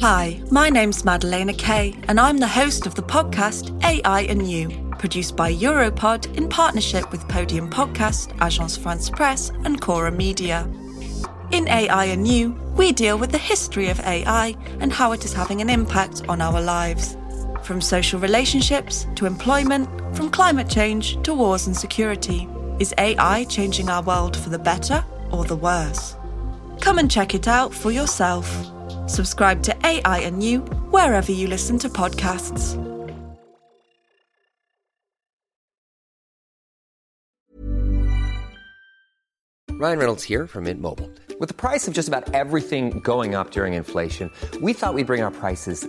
Hi, my name's Madalena Kay, and I'm the host of the podcast AI and You, produced by Europod in partnership with Podium Podcast, Agence France Presse, and Cora Media. In AI and You, we deal with the history of AI and how it is having an impact on our lives. From social relationships to employment, from climate change to wars and security. Is AI changing our world for the better or the worse? Come and check it out for yourself. Subscribe to AI and You wherever you listen to podcasts. Ryan Reynolds here from Mint Mobile. With the price of just about everything going up during inflation, we thought we'd bring our prices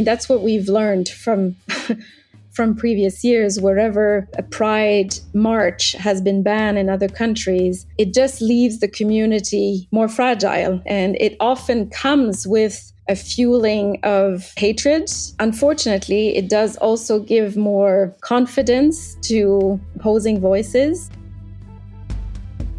That's what we've learned from from previous years. Wherever a pride march has been banned in other countries it just leaves the community more fragile. And it often comes with a fueling of hatred. Unfortunately it does also give more confidence to opposing voices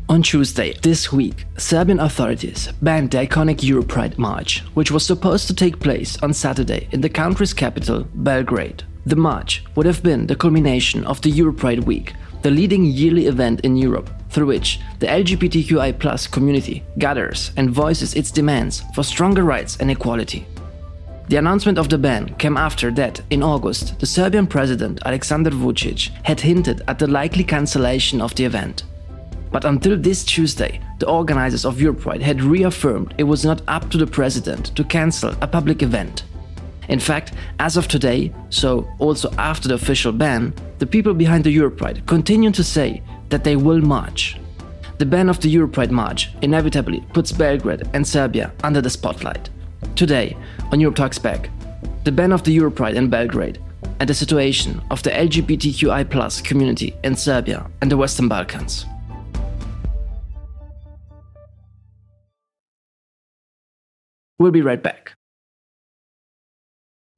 On Tuesday, this week, Serbian authorities banned the iconic Europride march, which was supposed to take place on Saturday in the country's capital, Belgrade. The march would have been the culmination of the Europride Week, the leading yearly event in Europe, through which the LGBTQI community gathers and voices its demands for stronger rights and equality. The announcement of the ban came after that, in August, the Serbian president Aleksandar Vucic had hinted at the likely cancellation of the event. But until this Tuesday, the organizers of Europride had reaffirmed it was not up to the president to cancel a public event. In fact, as of today, so also after the official ban, the people behind the Europride continue to say that they will march. The ban of the Europride march inevitably puts Belgrade and Serbia under the spotlight. Today, on Europe Talks Back, the ban of the Europride in Belgrade and the situation of the LGBTQI community in Serbia and the Western Balkans. We'll be right back.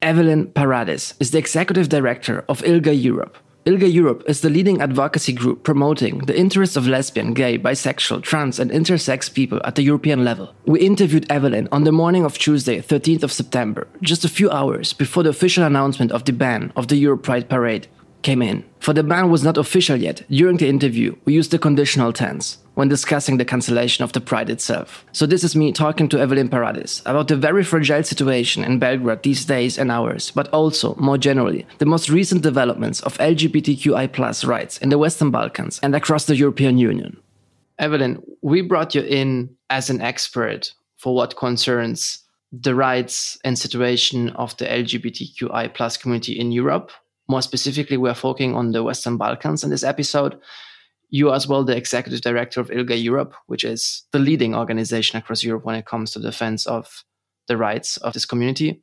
Evelyne Paradis is the executive director of ILGA Europe. ILGA Europe is the leading advocacy group promoting the interests of lesbian, gay, bisexual, trans, and intersex people at the European level. We interviewed Evelyne on the morning of Tuesday, 13th of September, just a few hours before the official announcement of the ban of the Europride Parade came in. For the ban was not official yet, during the interview, we used the conditional tense when discussing the cancellation of the Pride itself. So this is me talking to Evelyne Paradis about the very fragile situation in Belgrade these days and hours, but also, more generally, the most recent developments of LGBTQI rights in the Western Balkans and across the European Union. Evelyne, we brought you in as an expert for what concerns the rights and situation of the LGBTQI plus community in Europe. More specifically, we're focusing on the Western Balkans in this episode you are as well the executive director of ILGA Europe, which is the leading organization across Europe when it comes to defense of the rights of this community.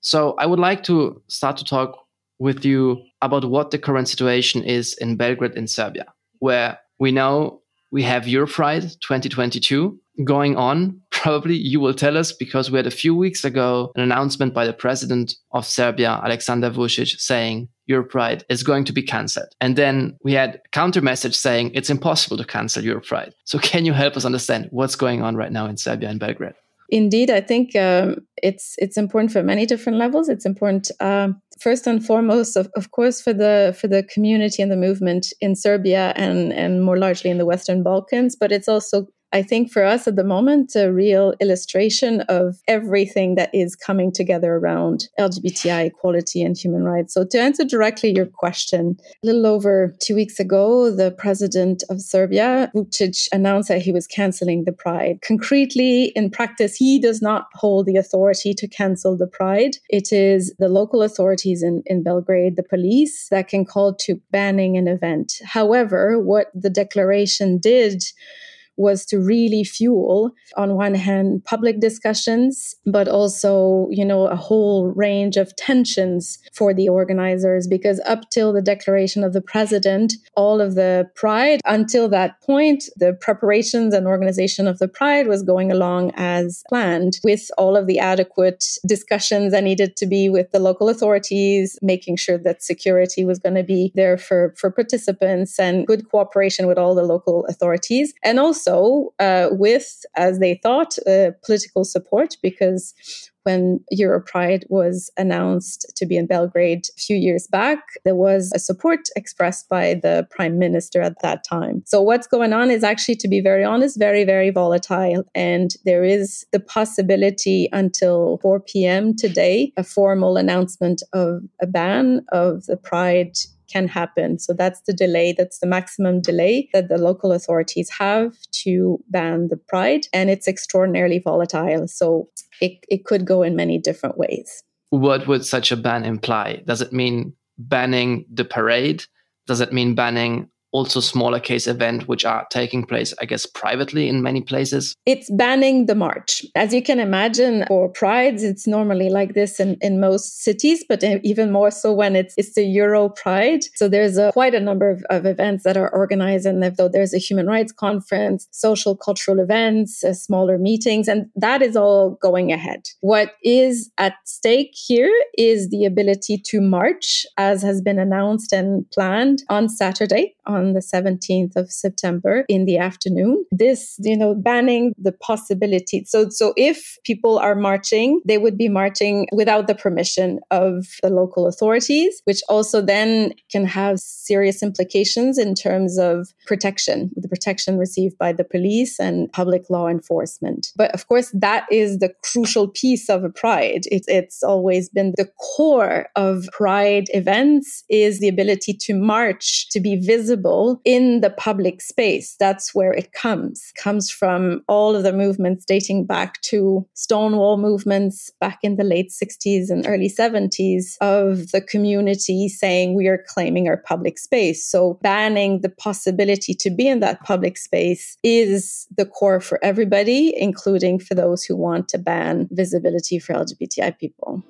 So I would like to start to talk with you about what the current situation is in Belgrade in Serbia, where we know we have Europride 2022 going on. Probably you will tell us because we had a few weeks ago an announcement by the president of Serbia, Aleksandar Vucic, saying Europride is going to be cancelled. And then we had counter message saying it's impossible to cancel your Europride. So can you help us understand what's going on right now in Serbia and Belgrade? Indeed, I think um, it's it's important for many different levels. It's important um, first and foremost, of, of course, for the for the community and the movement in Serbia and and more largely in the Western Balkans. But it's also I think for us at the moment, a real illustration of everything that is coming together around LGBTI equality and human rights. So, to answer directly your question, a little over two weeks ago, the president of Serbia, Vucic, announced that he was canceling the Pride. Concretely, in practice, he does not hold the authority to cancel the Pride. It is the local authorities in, in Belgrade, the police, that can call to banning an event. However, what the declaration did was to really fuel, on one hand, public discussions, but also, you know, a whole range of tensions for the organizers. Because up till the declaration of the president, all of the pride, until that point, the preparations and organization of the pride was going along as planned with all of the adequate discussions that needed to be with the local authorities, making sure that security was going to be there for, for participants and good cooperation with all the local authorities. And also uh, with, as they thought, uh, political support, because when Europride was announced to be in Belgrade a few years back, there was a support expressed by the prime minister at that time. So, what's going on is actually, to be very honest, very, very volatile. And there is the possibility until 4 p.m. today, a formal announcement of a ban of the Pride can happen. So that's the delay, that's the maximum delay that the local authorities have to ban the pride. And it's extraordinarily volatile. So it, it could go in many different ways. What would such a ban imply? Does it mean banning the parade? Does it mean banning also smaller case event which are taking place i guess privately in many places. It's banning the march. As you can imagine for prides it's normally like this in, in most cities but even more so when it's it's the euro pride. So there's a, quite a number of, of events that are organized and though there's a human rights conference social cultural events uh, smaller meetings and that is all going ahead. What is at stake here is the ability to march as has been announced and planned on saturday on on the 17th of September in the afternoon. This, you know, banning the possibility. So, so if people are marching, they would be marching without the permission of the local authorities, which also then can have serious implications in terms of protection, the protection received by the police and public law enforcement. But of course, that is the crucial piece of a pride. It, it's always been the core of pride events is the ability to march, to be visible visible in the public space. That's where it comes. It comes from all of the movements dating back to Stonewall movements back in the late 60s and early 70s of the community saying we are claiming our public space. So banning the possibility to be in that public space is the core for everybody, including for those who want to ban visibility for LGBTI people.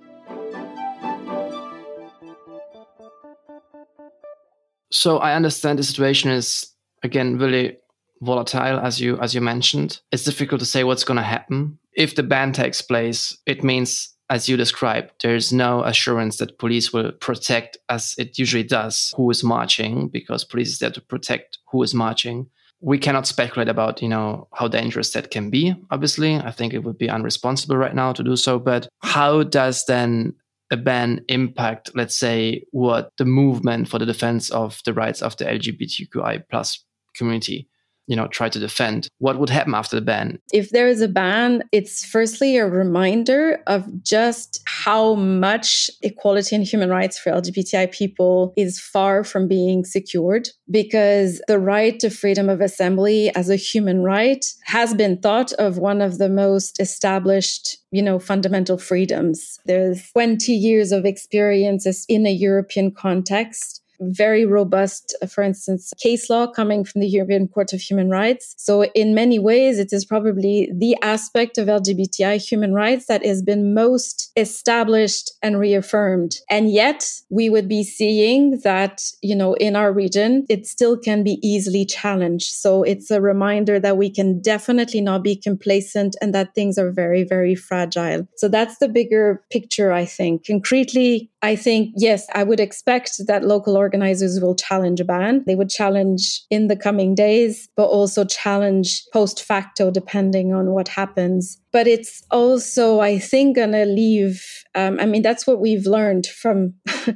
So I understand the situation is again really volatile as you as you mentioned. It's difficult to say what's going to happen. If the ban takes place, it means as you described, there's no assurance that police will protect, as it usually does, who is marching, because police is there to protect who is marching. We cannot speculate about, you know, how dangerous that can be. Obviously, I think it would be unresponsible right now to do so. But how does then a ban impact, let's say, what the movement for the defense of the rights of the LGBTQI plus community you know try to defend what would happen after the ban? If there is a ban it's firstly a reminder of just how much equality and human rights for lgbti people is far from being secured because the right to freedom of assembly as a human right has been thought of one of the most established you know fundamental freedoms. There's 20 years of experiences in a european context very robust, uh, for instance, case law coming from the European Court of Human Rights. So, in many ways, it is probably the aspect of LGBTI human rights that has been most established and reaffirmed. And yet, we would be seeing that, you know, in our region, it still can be easily challenged. So, it's a reminder that we can definitely not be complacent and that things are very, very fragile. So, that's the bigger picture, I think. Concretely, I think, yes, I would expect that local organizers will challenge a ban. They would challenge in the coming days, but also challenge post facto, depending on what happens. But it's also, I think, going to leave. Um, I mean, that's what we've learned from.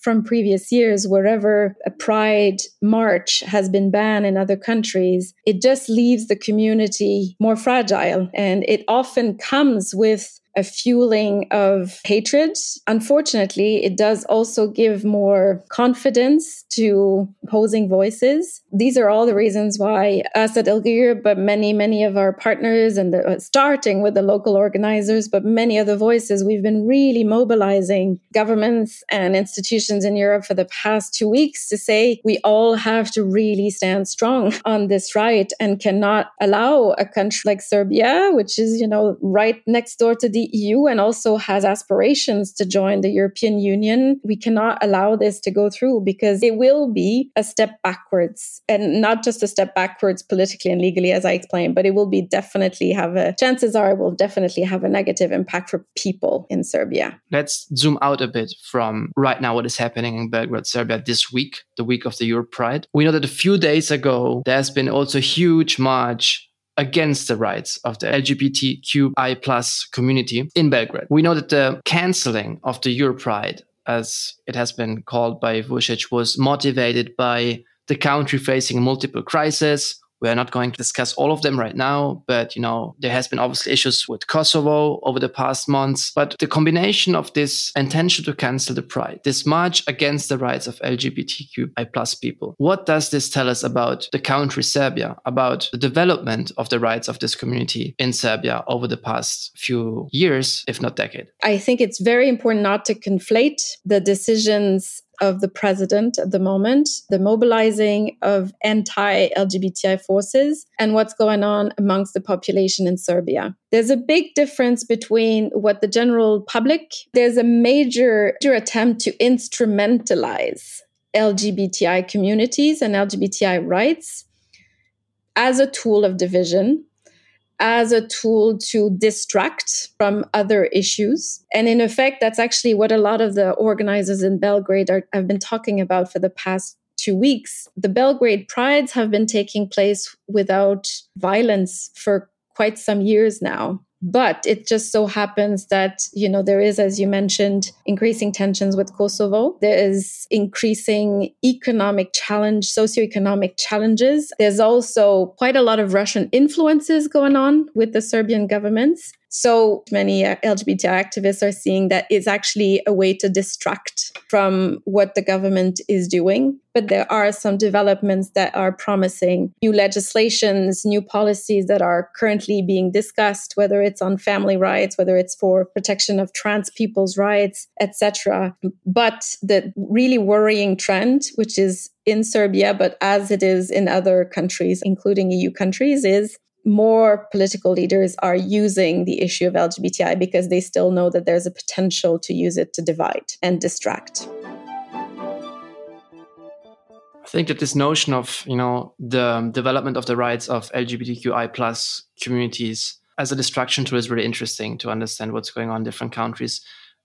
from previous years, wherever a pride march has been banned in other countries, it just leaves the community more fragile. And it often comes with a fueling of hatred. Unfortunately, it does also give more confidence to opposing voices. These are all the reasons why us at Europe, but many, many of our partners, and the, starting with the local organizers, but many other voices, we've been really mobilizing governments and institutions in Europe for the past two weeks to say we all have to really stand strong on this right and cannot allow a country like Serbia, which is, you know, right next door to the EU and also has aspirations to join the European Union. We cannot allow this to go through because it will be a step backwards and not just a step backwards politically and legally, as I explained, but it will be definitely have a chances are it will definitely have a negative impact for people in Serbia. Let's zoom out a bit from right now what is happening in Belgrade, Serbia this week, the week of the Europride. We know that a few days ago, there's been also a huge march against the rights of the LGBTQI plus community in Belgrade. We know that the canceling of the Europride, as it has been called by Vucic, was motivated by the country facing multiple crises, we're not going to discuss all of them right now, but you know, there has been obviously issues with Kosovo over the past months. But the combination of this intention to cancel the pride, this march against the rights of LGBTQI plus people, what does this tell us about the country Serbia, about the development of the rights of this community in Serbia over the past few years, if not decade? I think it's very important not to conflate the decisions of the president at the moment, the mobilizing of anti LGBTI forces, and what's going on amongst the population in Serbia. There's a big difference between what the general public, there's a major, major attempt to instrumentalize LGBTI communities and LGBTI rights as a tool of division as a tool to distract from other issues. And in effect, that's actually what a lot of the organizers in Belgrade are, have been talking about for the past two weeks. The Belgrade prides have been taking place without violence for quite some years now. But it just so happens that, you know, there is, as you mentioned, increasing tensions with Kosovo. There is increasing economic challenge, socioeconomic challenges. There's also quite a lot of Russian influences going on with the Serbian governments. So many uh, LGBT activists are seeing that it's actually a way to distract from what the government is doing. But there are some developments that are promising new legislations, new policies that are currently being discussed, whether it's on family rights, whether it's for protection of trans people's rights, etc. But the really worrying trend, which is in Serbia, but as it is in other countries, including EU countries, is more political leaders are using the issue of LGBTI because they still know that there's a potential to use it to divide and distract. I think that this notion of you know the development of the rights of LGBTQI plus communities as a distraction tool is really interesting to understand what's going on in different countries.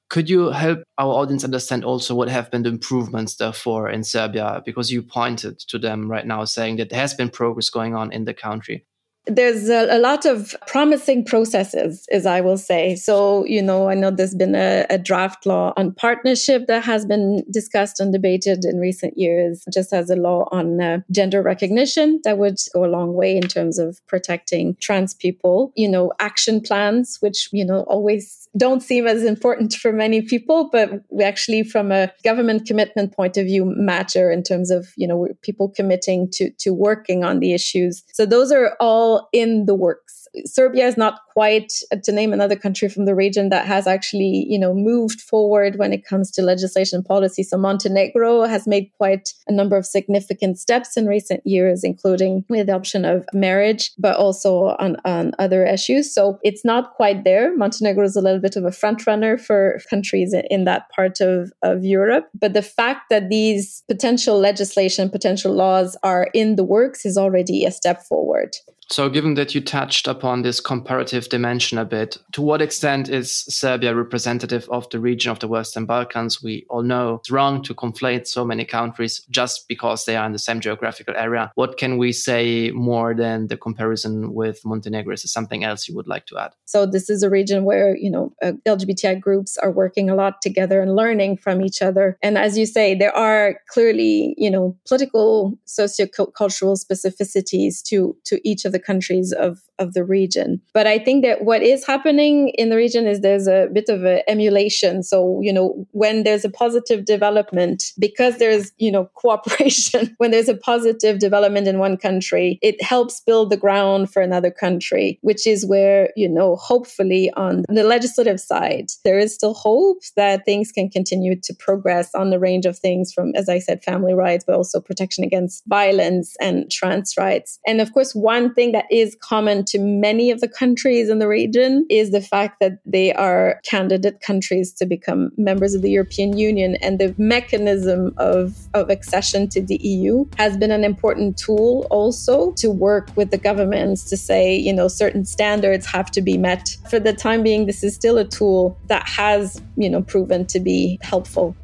Could you help our audience understand also what have been the improvements therefore in Serbia? Because you pointed to them right now, saying that there has been progress going on in the country there's a, a, lot of promising processes, as I will say. So, you know, I know there's been a, a, draft law on partnership that has been discussed and debated in recent years, just as a law on uh, gender recognition that would go a long way in terms of protecting trans people. You know, action plans, which, you know, always don't seem as important for many people, but we actually, from a government commitment point of view, matter in terms of, you know, people committing to, to working on the issues. So those are all in the works. Serbia is not quite uh, to name another country from the region that has actually, you know, moved forward when it comes to legislation policy. So Montenegro has made quite a number of significant steps in recent years, including the adoption of marriage, but also on, on other issues. So it's not quite there. Montenegro is a little bit of a front runner for countries in that part of, of Europe. But the fact that these potential legislation, potential laws are in the works is already a step forward. So, given that you touched upon this comparative dimension a bit, to what extent is Serbia representative of the region of the Western Balkans? We all know it's wrong to conflate so many countries just because they are in the same geographical area. What can we say more than the comparison with Montenegro? Is there something else you would like to add? So, this is a region where, you know, uh, LGBTI groups are working a lot together and learning from each other. And as you say, there are clearly, you know, political, socio-cultural specificities to, to each of the countries of, of the region. But I think that what is happening in the region is there's a bit of an emulation. So, you know, when there's a positive development, because there's, you know, cooperation, when there's a positive development in one country, it helps build the ground for another country, which is where, you know, hopefully on the legislative side, there is still hope that things can continue to progress on the range of things from, as I said, family rights, but also protection against violence and trans rights. And of course, one thing that is common to many of the countries in the region is the fact that they are candidate countries to become members of the European Union. And the mechanism of, of accession to the EU has been an important tool also to work with the governments to say, you know, certain standards have to be met. For the time being, this is still a tool that has, you know, proven to be helpful.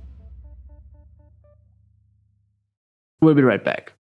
We'll be right back.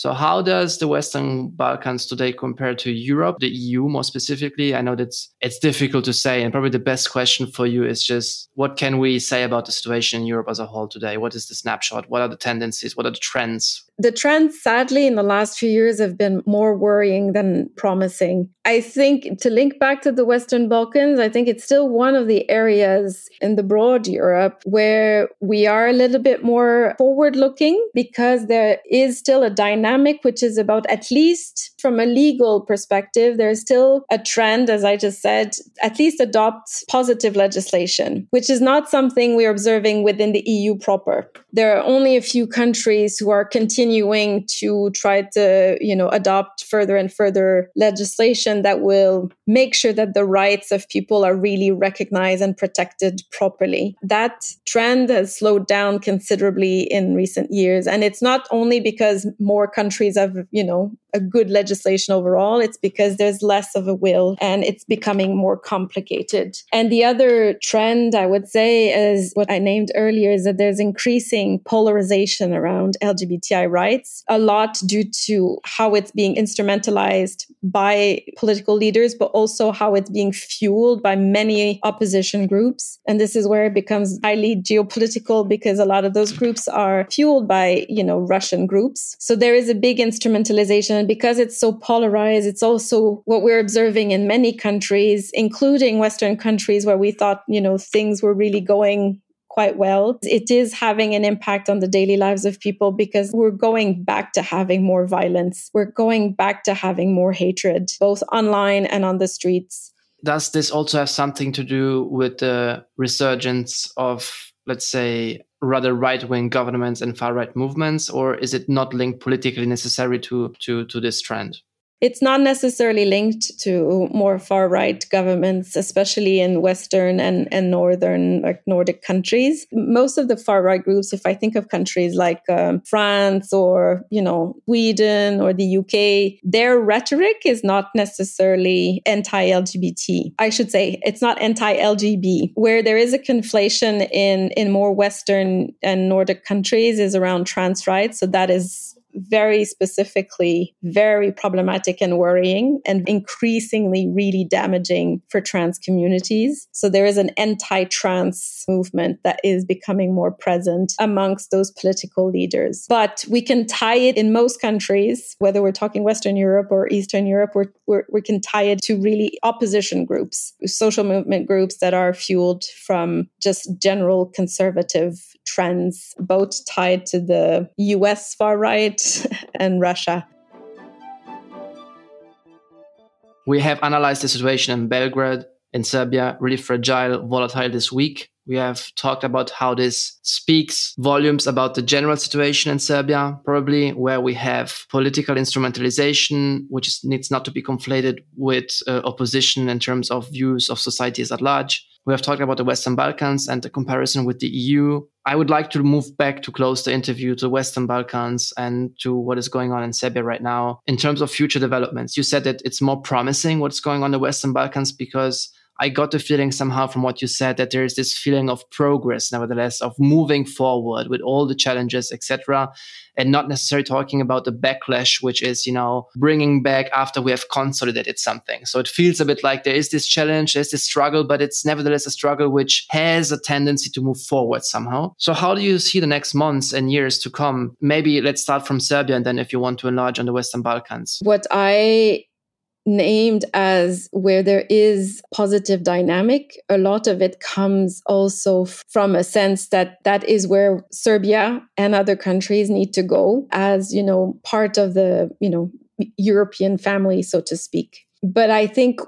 So, how does the Western Balkans today compare to Europe, the EU more specifically? I know that's it's difficult to say, and probably the best question for you is just what can we say about the situation in Europe as a whole today? What is the snapshot? What are the tendencies? What are the trends? The trends, sadly, in the last few years have been more worrying than promising. I think to link back to the Western Balkans, I think it's still one of the areas in the broad Europe where we are a little bit more forward looking because there is still a dynamic which is about at least from a legal perspective, there's still a trend, as I just said, at least adopt positive legislation, which is not something we're observing within the EU proper. There are only a few countries who are continuing continuing to try to, you know, adopt further and further legislation that will make sure that the rights of people are really recognized and protected properly. That trend has slowed down considerably in recent years. And it's not only because more countries have, you know, a good legislation overall, it's because there's less of a will and it's becoming more complicated. And the other trend I would say is what I named earlier is that there's increasing polarization around LGBTI rights a lot due to how it's being instrumentalized by political leaders, but also how it's being fueled by many opposition groups. And this is where it becomes highly geopolitical because a lot of those groups are fueled by, you know, Russian groups. So there is a big instrumentalization. And because it's so polarized, it's also what we're observing in many countries, including Western countries where we thought, you know, things were really going quite well. It is having an impact on the daily lives of people because we're going back to having more violence. We're going back to having more hatred, both online and on the streets. Does this also have something to do with the resurgence of, let's say, rather right wing governments and far right movements, or is it not linked politically necessary to, to, to this trend? It's not necessarily linked to more far right governments, especially in Western and, and Northern, like Nordic countries. Most of the far right groups, if I think of countries like um, France or, you know, Sweden or the UK, their rhetoric is not necessarily anti LGBT. I should say it's not anti LGB. Where there is a conflation in, in more Western and Nordic countries is around trans rights. So that is very specifically very problematic and worrying and increasingly really damaging for trans communities. So there is an anti trans movement that is becoming more present amongst those political leaders. But we can tie it in most countries, whether we're talking Western Europe or Eastern Europe, we're, we're, we can tie it to really opposition groups, social movement groups that are fueled from just general conservative trends, both tied to the US far right and Russia. We have analyzed the situation in Belgrade, in Serbia, really fragile, volatile this week. We have talked about how this speaks volumes about the general situation in Serbia, probably where we have political instrumentalization, which needs not to be conflated with uh, opposition in terms of views of societies at large. We have talked about the Western Balkans and the comparison with the EU. I would like to move back to close the interview to Western Balkans and to what is going on in Serbia right now in terms of future developments. You said that it's more promising what's going on in the Western Balkans because I got the feeling somehow from what you said that there is this feeling of progress, nevertheless, of moving forward with all the challenges, etc and not necessarily talking about the backlash, which is, you know, bringing back after we have consolidated something. So it feels a bit like there is this challenge, there's this struggle, but it's nevertheless a struggle which has a tendency to move forward somehow. So how do you see the next months and years to come? Maybe let's start from Serbia and then if you want to enlarge on the Western Balkans. What I named as where there is positive dynamic a lot of it comes also from a sense that that is where serbia and other countries need to go as you know part of the you know european family so to speak. But i think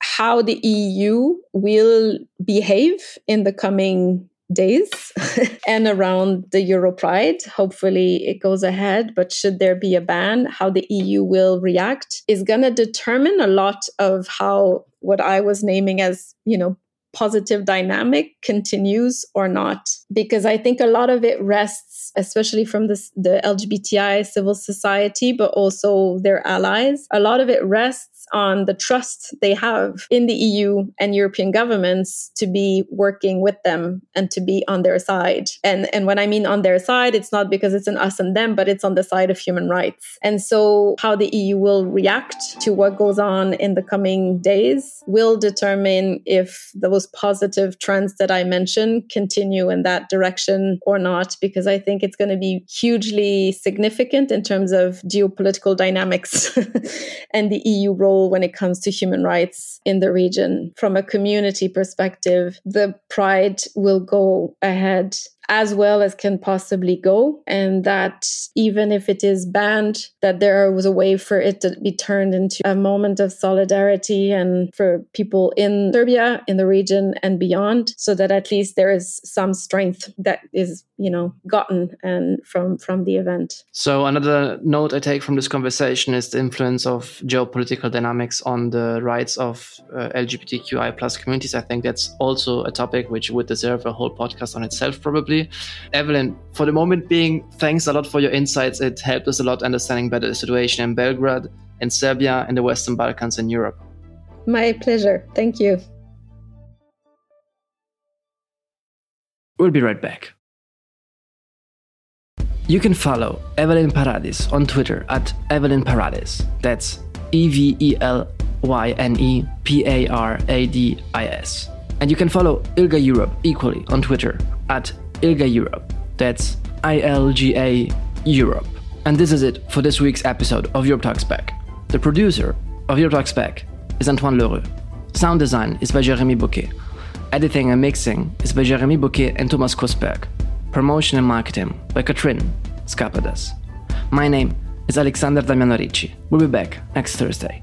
how the eu will behave in the coming days and around the Euro Pride. Hopefully it goes ahead, but should there be a ban, how the EU will react is going to determine a lot of how what I was naming as, you know, positive dynamic continues or not because i think a lot of it rests especially from the, the lgbti civil society but also their allies a lot of it rests on the trust they have in the EU and European governments to be working with them and to be on their side. And, and when I mean on their side, it's not because it's an us and them, but it's on the side of human rights. And so, how the EU will react to what goes on in the coming days will determine if those positive trends that I mentioned continue in that direction or not, because I think it's going to be hugely significant in terms of geopolitical dynamics and the EU role role when it comes to human rights in the region. From a community perspective, the pride will go ahead as well as can possibly go and that even if it is banned that there was a way for it to be turned into a moment of solidarity and for people in Serbia in the region and beyond so that at least there is some strength that is you know gotten and from from the event. So another note i take from this conversation is the influence of geopolitical dynamics on the rights of uh, lgbtqi plus communities. I think that's also a topic which would deserve a whole podcast on itself probably Evelyne, for the moment being, thanks a lot for your insights. It helped us a lot understanding better the situation in Belgrade, in Serbia, in the Western Balkans, and Europe. My pleasure. Thank you. We'll be right back. You can follow Evelyne Paradis on Twitter at Evelyne Paradis. That's E V E L Y N E P A R A D I S. And you can follow ILGA Europe equally on Twitter at ILGA Europe. That's ILGA Europe. And this is it for this week's episode of Europe Talks Back. The producer of Europe Talks Back is Antoine Leroux. Sound design is by Jeremy Bouquet. Editing and mixing is by Jeremy Bouquet and Thomas Kosberg. Promotion and marketing by Katrin Skapadas. My name is Alexander Damiano Ricci. We'll be back next Thursday.